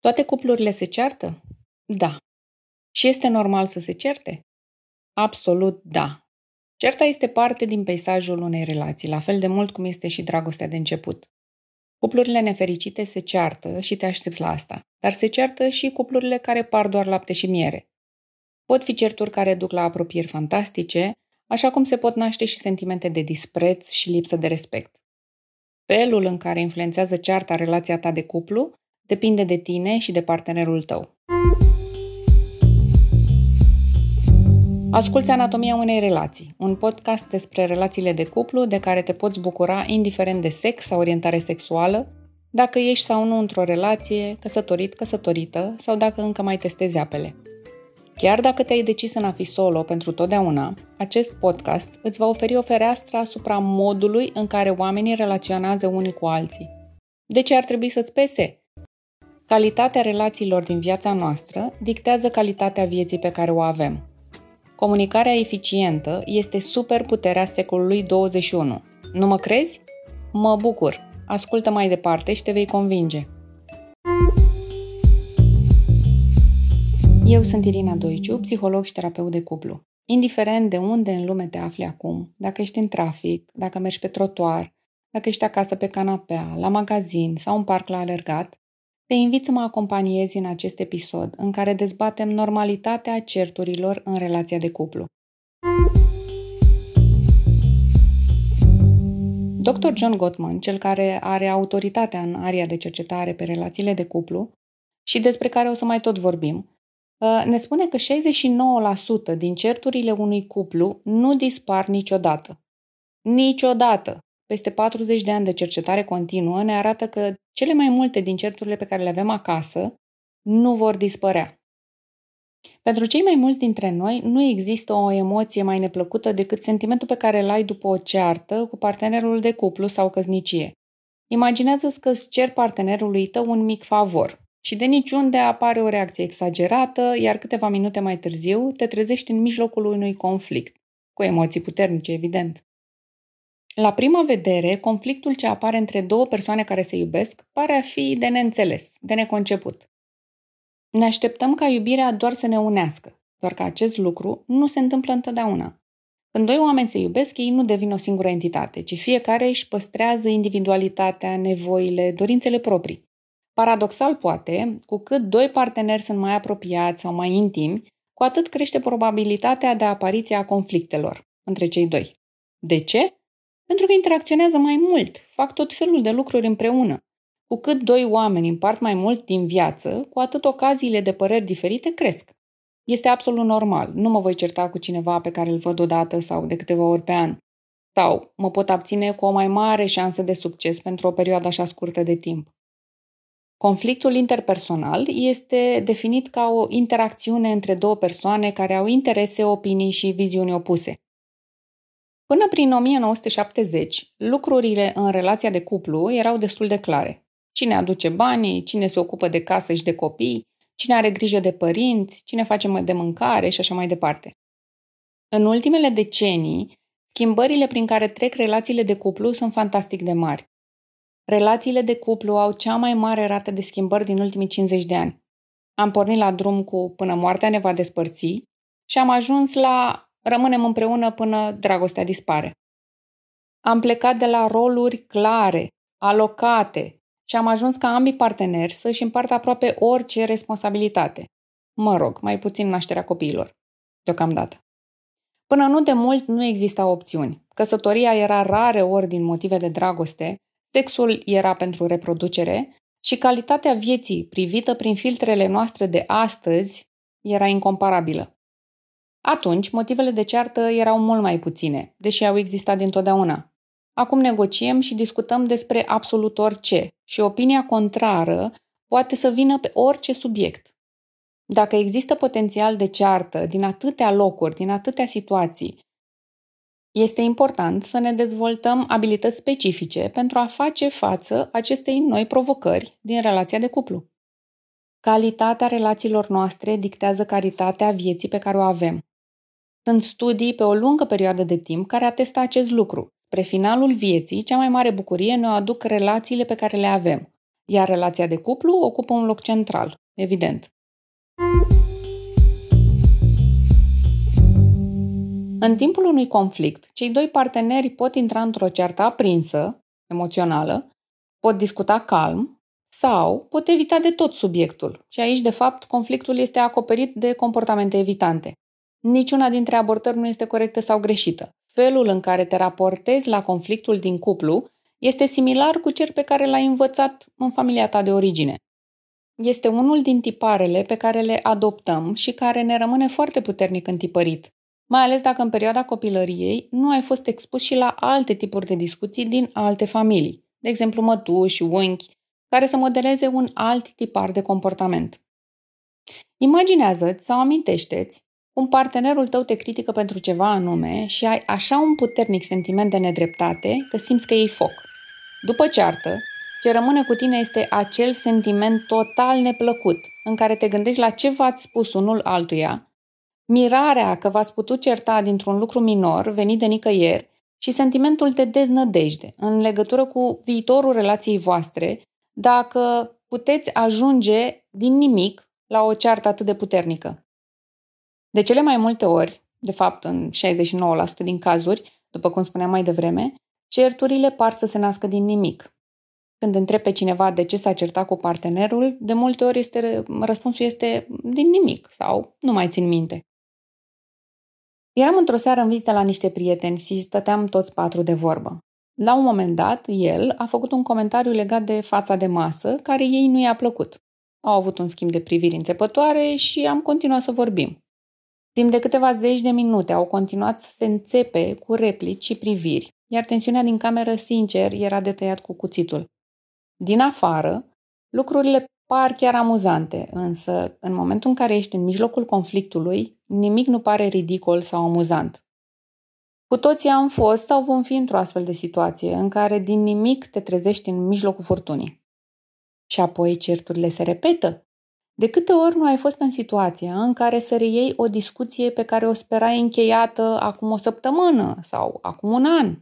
Toate cuplurile se ceartă? Da. Și este normal să se certe? Absolut da. Certa este parte din peisajul unei relații, la fel de mult cum este și dragostea de început. Cuplurile nefericite se ceartă și te aștepți la asta, dar se ceartă și cuplurile care par doar lapte și miere. Pot fi certuri care duc la apropieri fantastice, așa cum se pot naște și sentimente de dispreț și lipsă de respect. Felul în care influențează cearta relația ta de cuplu depinde de tine și de partenerul tău. Asculți Anatomia unei relații, un podcast despre relațiile de cuplu de care te poți bucura indiferent de sex sau orientare sexuală, dacă ești sau nu într-o relație, căsătorit, căsătorită sau dacă încă mai testezi apele. Chiar dacă te-ai decis în a fi solo pentru totdeauna, acest podcast îți va oferi o fereastră asupra modului în care oamenii relaționează unii cu alții. De ce ar trebui să-ți pese? Calitatea relațiilor din viața noastră dictează calitatea vieții pe care o avem. Comunicarea eficientă este superputerea secolului 21. Nu mă crezi? Mă bucur! Ascultă mai departe și te vei convinge. Eu sunt Irina Doiciu, psiholog și terapeut de cuplu. Indiferent de unde în lume te afli acum, dacă ești în trafic, dacă mergi pe trotuar, dacă ești acasă pe canapea, la magazin sau în parc la alergat, te invit să mă acompaniezi în acest episod în care dezbatem normalitatea certurilor în relația de cuplu. Dr. John Gottman, cel care are autoritatea în area de cercetare pe relațiile de cuplu și despre care o să mai tot vorbim, uh, ne spune că 69% din certurile unui cuplu nu dispar niciodată. Niciodată! Peste 40 de ani de cercetare continuă ne arată că cele mai multe din certurile pe care le avem acasă nu vor dispărea. Pentru cei mai mulți dintre noi, nu există o emoție mai neplăcută decât sentimentul pe care îl ai după o ceartă cu partenerul de cuplu sau căsnicie. Imaginează-ți că îți cer partenerului tău un mic favor și de niciunde apare o reacție exagerată, iar câteva minute mai târziu te trezești în mijlocul unui conflict, cu emoții puternice, evident. La prima vedere, conflictul ce apare între două persoane care se iubesc pare a fi de neînțeles, de neconceput. Ne așteptăm ca iubirea doar să ne unească, doar că acest lucru nu se întâmplă întotdeauna. Când doi oameni se iubesc, ei nu devin o singură entitate, ci fiecare își păstrează individualitatea, nevoile, dorințele proprii. Paradoxal poate, cu cât doi parteneri sunt mai apropiați sau mai intimi, cu atât crește probabilitatea de apariție a conflictelor între cei doi. De ce? Pentru că interacționează mai mult, fac tot felul de lucruri împreună. Cu cât doi oameni împart mai mult din viață, cu atât ocaziile de păreri diferite cresc. Este absolut normal. Nu mă voi certa cu cineva pe care îl văd odată sau de câteva ori pe an. Sau mă pot abține cu o mai mare șansă de succes pentru o perioadă așa scurtă de timp. Conflictul interpersonal este definit ca o interacțiune între două persoane care au interese, opinii și viziuni opuse. Până prin 1970, lucrurile în relația de cuplu erau destul de clare. Cine aduce banii, cine se ocupă de casă și de copii, cine are grijă de părinți, cine face de mâncare și așa mai departe. În ultimele decenii, schimbările prin care trec relațiile de cuplu sunt fantastic de mari. Relațiile de cuplu au cea mai mare rată de schimbări din ultimii 50 de ani. Am pornit la drum cu până moartea ne va despărți și am ajuns la Rămânem împreună până dragostea dispare. Am plecat de la roluri clare, alocate și am ajuns ca ambii parteneri să-și împartă aproape orice responsabilitate. Mă rog, mai puțin nașterea copiilor. Deocamdată. Până nu de mult nu exista opțiuni. Căsătoria era rare ori din motive de dragoste, sexul era pentru reproducere și calitatea vieții privită prin filtrele noastre de astăzi era incomparabilă. Atunci, motivele de ceartă erau mult mai puține, deși au existat dintotdeauna. Acum negociem și discutăm despre absolut orice și opinia contrară poate să vină pe orice subiect. Dacă există potențial de ceartă din atâtea locuri, din atâtea situații, este important să ne dezvoltăm abilități specifice pentru a face față acestei noi provocări din relația de cuplu. Calitatea relațiilor noastre dictează calitatea vieții pe care o avem. Sunt studii pe o lungă perioadă de timp care atestă acest lucru. Spre finalul vieții, cea mai mare bucurie ne o aduc relațiile pe care le avem. iar relația de cuplu ocupă un loc central, evident. În timpul unui conflict, cei doi parteneri pot intra într-o ceartă aprinsă, emoțională, pot discuta calm sau pot evita de tot subiectul. Și aici, de fapt, conflictul este acoperit de comportamente evitante. Niciuna dintre abordări nu este corectă sau greșită. Felul în care te raportezi la conflictul din cuplu este similar cu cel pe care l-ai învățat în familia ta de origine. Este unul din tiparele pe care le adoptăm și care ne rămâne foarte puternic întipărit, mai ales dacă în perioada copilăriei nu ai fost expus și la alte tipuri de discuții din alte familii, de exemplu mătuși, unchi, care să modeleze un alt tipar de comportament. Imaginează-ți sau amintește-ți cum partenerul tău te critică pentru ceva anume și ai așa un puternic sentiment de nedreptate că simți că iei foc. După ceartă, ce rămâne cu tine este acel sentiment total neplăcut, în care te gândești la ce v-ați spus unul altuia, mirarea că v-ați putut certa dintr-un lucru minor venit de nicăieri și sentimentul de deznădejde în legătură cu viitorul relației voastre, dacă puteți ajunge din nimic la o ceartă atât de puternică. De cele mai multe ori, de fapt în 69% din cazuri, după cum spuneam mai devreme, certurile par să se nască din nimic. Când întreb pe cineva de ce s-a certat cu partenerul, de multe ori este, răspunsul este din nimic sau nu mai țin minte. Eram într-o seară în vizită la niște prieteni și stăteam toți patru de vorbă. La un moment dat, el a făcut un comentariu legat de fața de masă, care ei nu i-a plăcut. Au avut un schimb de priviri înțepătoare și am continuat să vorbim. Timp de câteva zeci de minute au continuat să se înțepe cu replici și priviri, iar tensiunea din cameră, sincer, era de tăiat cu cuțitul. Din afară, lucrurile par chiar amuzante, însă în momentul în care ești în mijlocul conflictului, nimic nu pare ridicol sau amuzant. Cu toții am fost sau vom fi într-o astfel de situație în care din nimic te trezești în mijlocul furtunii. Și apoi certurile se repetă. De câte ori nu ai fost în situația în care să reiei o discuție pe care o sperai încheiată acum o săptămână sau acum un an?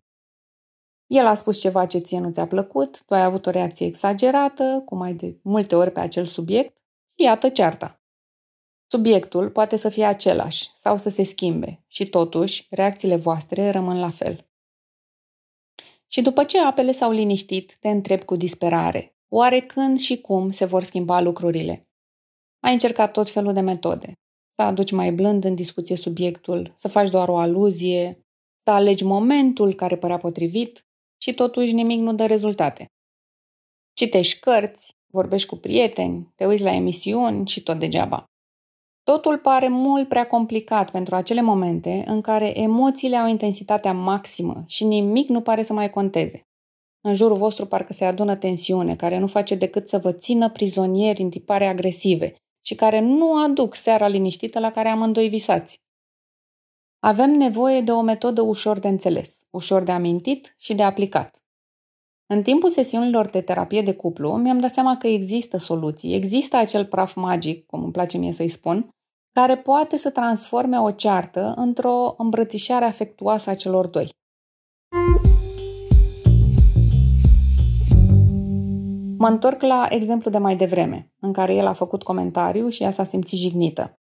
El a spus ceva ce ție nu ți-a plăcut, tu ai avut o reacție exagerată, cu mai de multe ori pe acel subiect, și iată cearta. Subiectul poate să fie același sau să se schimbe și totuși reacțiile voastre rămân la fel. Și după ce apele s-au liniștit, te întreb cu disperare, oare când și cum se vor schimba lucrurile? Ai încercat tot felul de metode. Să aduci mai blând în discuție subiectul, să faci doar o aluzie, să alegi momentul care părea potrivit și totuși nimic nu dă rezultate. Citești cărți, vorbești cu prieteni, te uiți la emisiuni și tot degeaba. Totul pare mult prea complicat pentru acele momente în care emoțiile au intensitatea maximă și nimic nu pare să mai conteze. În jurul vostru parcă se adună tensiune care nu face decât să vă țină prizonieri în tipare agresive și care nu aduc seara liniștită la care amândoi visați. Avem nevoie de o metodă ușor de înțeles, ușor de amintit și de aplicat. În timpul sesiunilor de terapie de cuplu, mi-am dat seama că există soluții, există acel praf magic, cum îmi place mie să-i spun, care poate să transforme o ceartă într-o îmbrățișare afectuoasă a celor doi. Mă întorc la exemplu de mai devreme, în care el a făcut comentariu și ea s-a simțit jignită.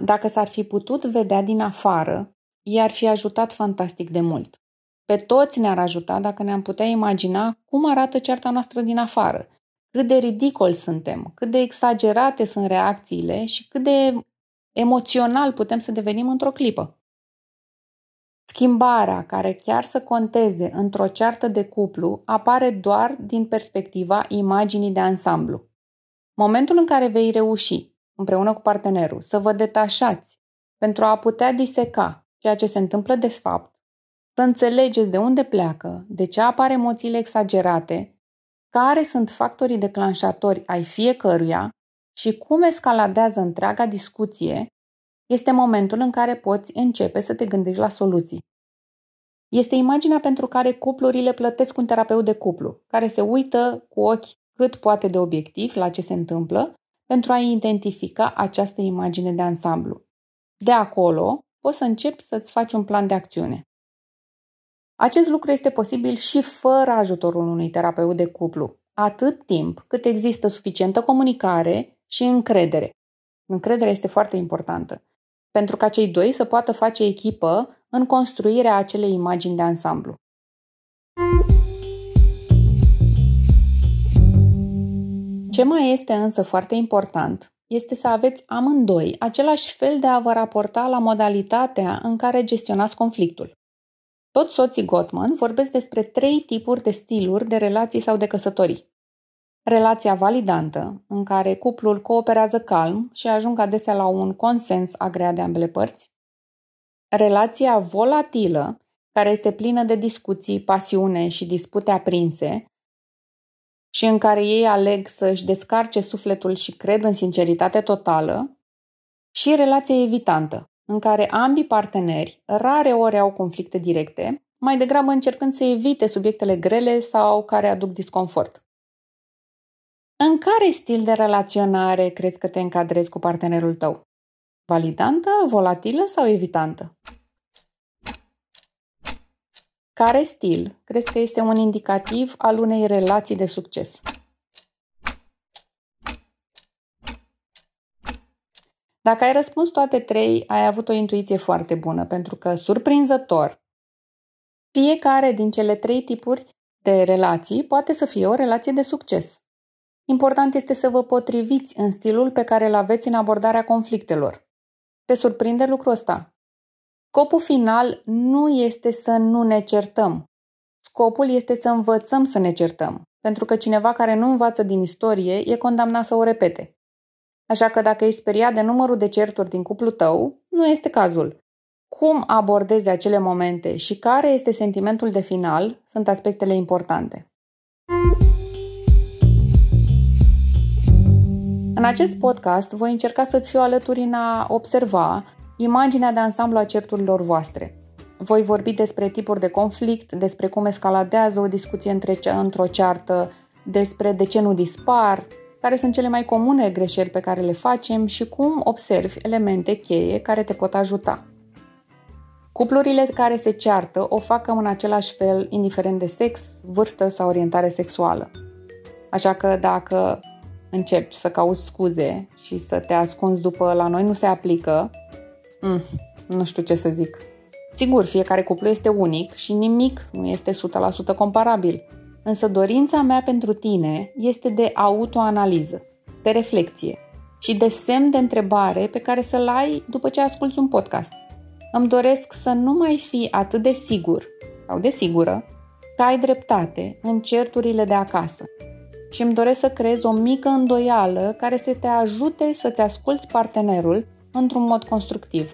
Dacă s-ar fi putut vedea din afară, i-ar fi ajutat fantastic de mult. Pe toți ne-ar ajuta dacă ne-am putea imagina cum arată cearta noastră din afară, cât de ridicol suntem, cât de exagerate sunt reacțiile și cât de emoțional putem să devenim într-o clipă. Schimbarea care chiar să conteze într-o ceartă de cuplu apare doar din perspectiva imaginii de ansamblu. Momentul în care vei reuși împreună cu partenerul, să vă detașați pentru a putea diseca ceea ce se întâmplă de fapt, să înțelegeți de unde pleacă, de ce apar emoțiile exagerate, care sunt factorii declanșatori ai fiecăruia și cum escaladează întreaga discuție, este momentul în care poți începe să te gândești la soluții. Este imaginea pentru care cuplurile plătesc un terapeut de cuplu, care se uită cu ochi cât poate de obiectiv la ce se întâmplă pentru a identifica această imagine de ansamblu. De acolo, poți să începi să-ți faci un plan de acțiune. Acest lucru este posibil și fără ajutorul unui terapeut de cuplu, atât timp cât există suficientă comunicare și încredere. Încrederea este foarte importantă, pentru ca cei doi să poată face echipă în construirea acelei imagini de ansamblu. Ce mai este însă foarte important este să aveți amândoi același fel de a vă raporta la modalitatea în care gestionați conflictul. Toți soții Gottman vorbesc despre trei tipuri de stiluri de relații sau de căsătorii. Relația validantă, în care cuplul cooperează calm și ajung adesea la un consens agreat de ambele părți. Relația volatilă, care este plină de discuții, pasiune și dispute aprinse, și în care ei aleg să își descarce sufletul și cred în sinceritate totală, și relația evitantă, în care ambii parteneri rare ori au conflicte directe, mai degrabă încercând să evite subiectele grele sau care aduc disconfort. În care stil de relaționare crezi că te încadrezi cu partenerul tău? Validantă, volatilă sau evitantă? Care stil crezi că este un indicativ al unei relații de succes? Dacă ai răspuns toate trei, ai avut o intuiție foarte bună, pentru că, surprinzător, fiecare din cele trei tipuri de relații poate să fie o relație de succes. Important este să vă potriviți în stilul pe care îl aveți în abordarea conflictelor. Te surprinde lucrul ăsta? Scopul final nu este să nu ne certăm. Scopul este să învățăm să ne certăm, pentru că cineva care nu învață din istorie e condamnat să o repete. Așa că dacă ești speriat de numărul de certuri din cuplul tău, nu este cazul. Cum abordezi acele momente și care este sentimentul de final sunt aspectele importante. În acest podcast voi încerca să-ți fiu alături în a observa imaginea de ansamblu a certurilor voastre. Voi vorbi despre tipuri de conflict, despre cum escaladează o discuție între, într-o ceartă, despre de ce nu dispar, care sunt cele mai comune greșeli pe care le facem și cum observi elemente cheie care te pot ajuta. Cuplurile care se ceartă o fac în același fel, indiferent de sex, vârstă sau orientare sexuală. Așa că dacă încerci să cauți scuze și să te ascunzi după la noi nu se aplică, Mm, nu știu ce să zic. Sigur, fiecare cuplu este unic și nimic nu este 100% comparabil. Însă dorința mea pentru tine este de autoanaliză, de reflexie și de semn de întrebare pe care să-l ai după ce asculți un podcast. Îmi doresc să nu mai fii atât de sigur sau de sigură că ai dreptate în certurile de acasă și îmi doresc să creezi o mică îndoială care să te ajute să-ți asculți partenerul într-un mod constructiv.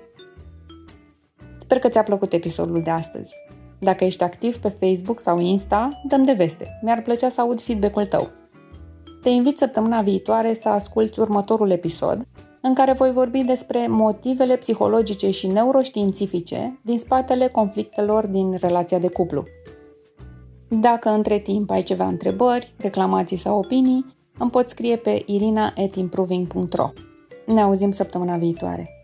Sper că ți-a plăcut episodul de astăzi. Dacă ești activ pe Facebook sau Insta, dăm de veste. Mi-ar plăcea să aud feedback-ul tău. Te invit săptămâna viitoare să asculți următorul episod, în care voi vorbi despre motivele psihologice și neuroștiințifice din spatele conflictelor din relația de cuplu. Dacă între timp ai ceva întrebări, reclamații sau opinii, îmi poți scrie pe irina.improving.ro. Ne auzim săptămâna viitoare.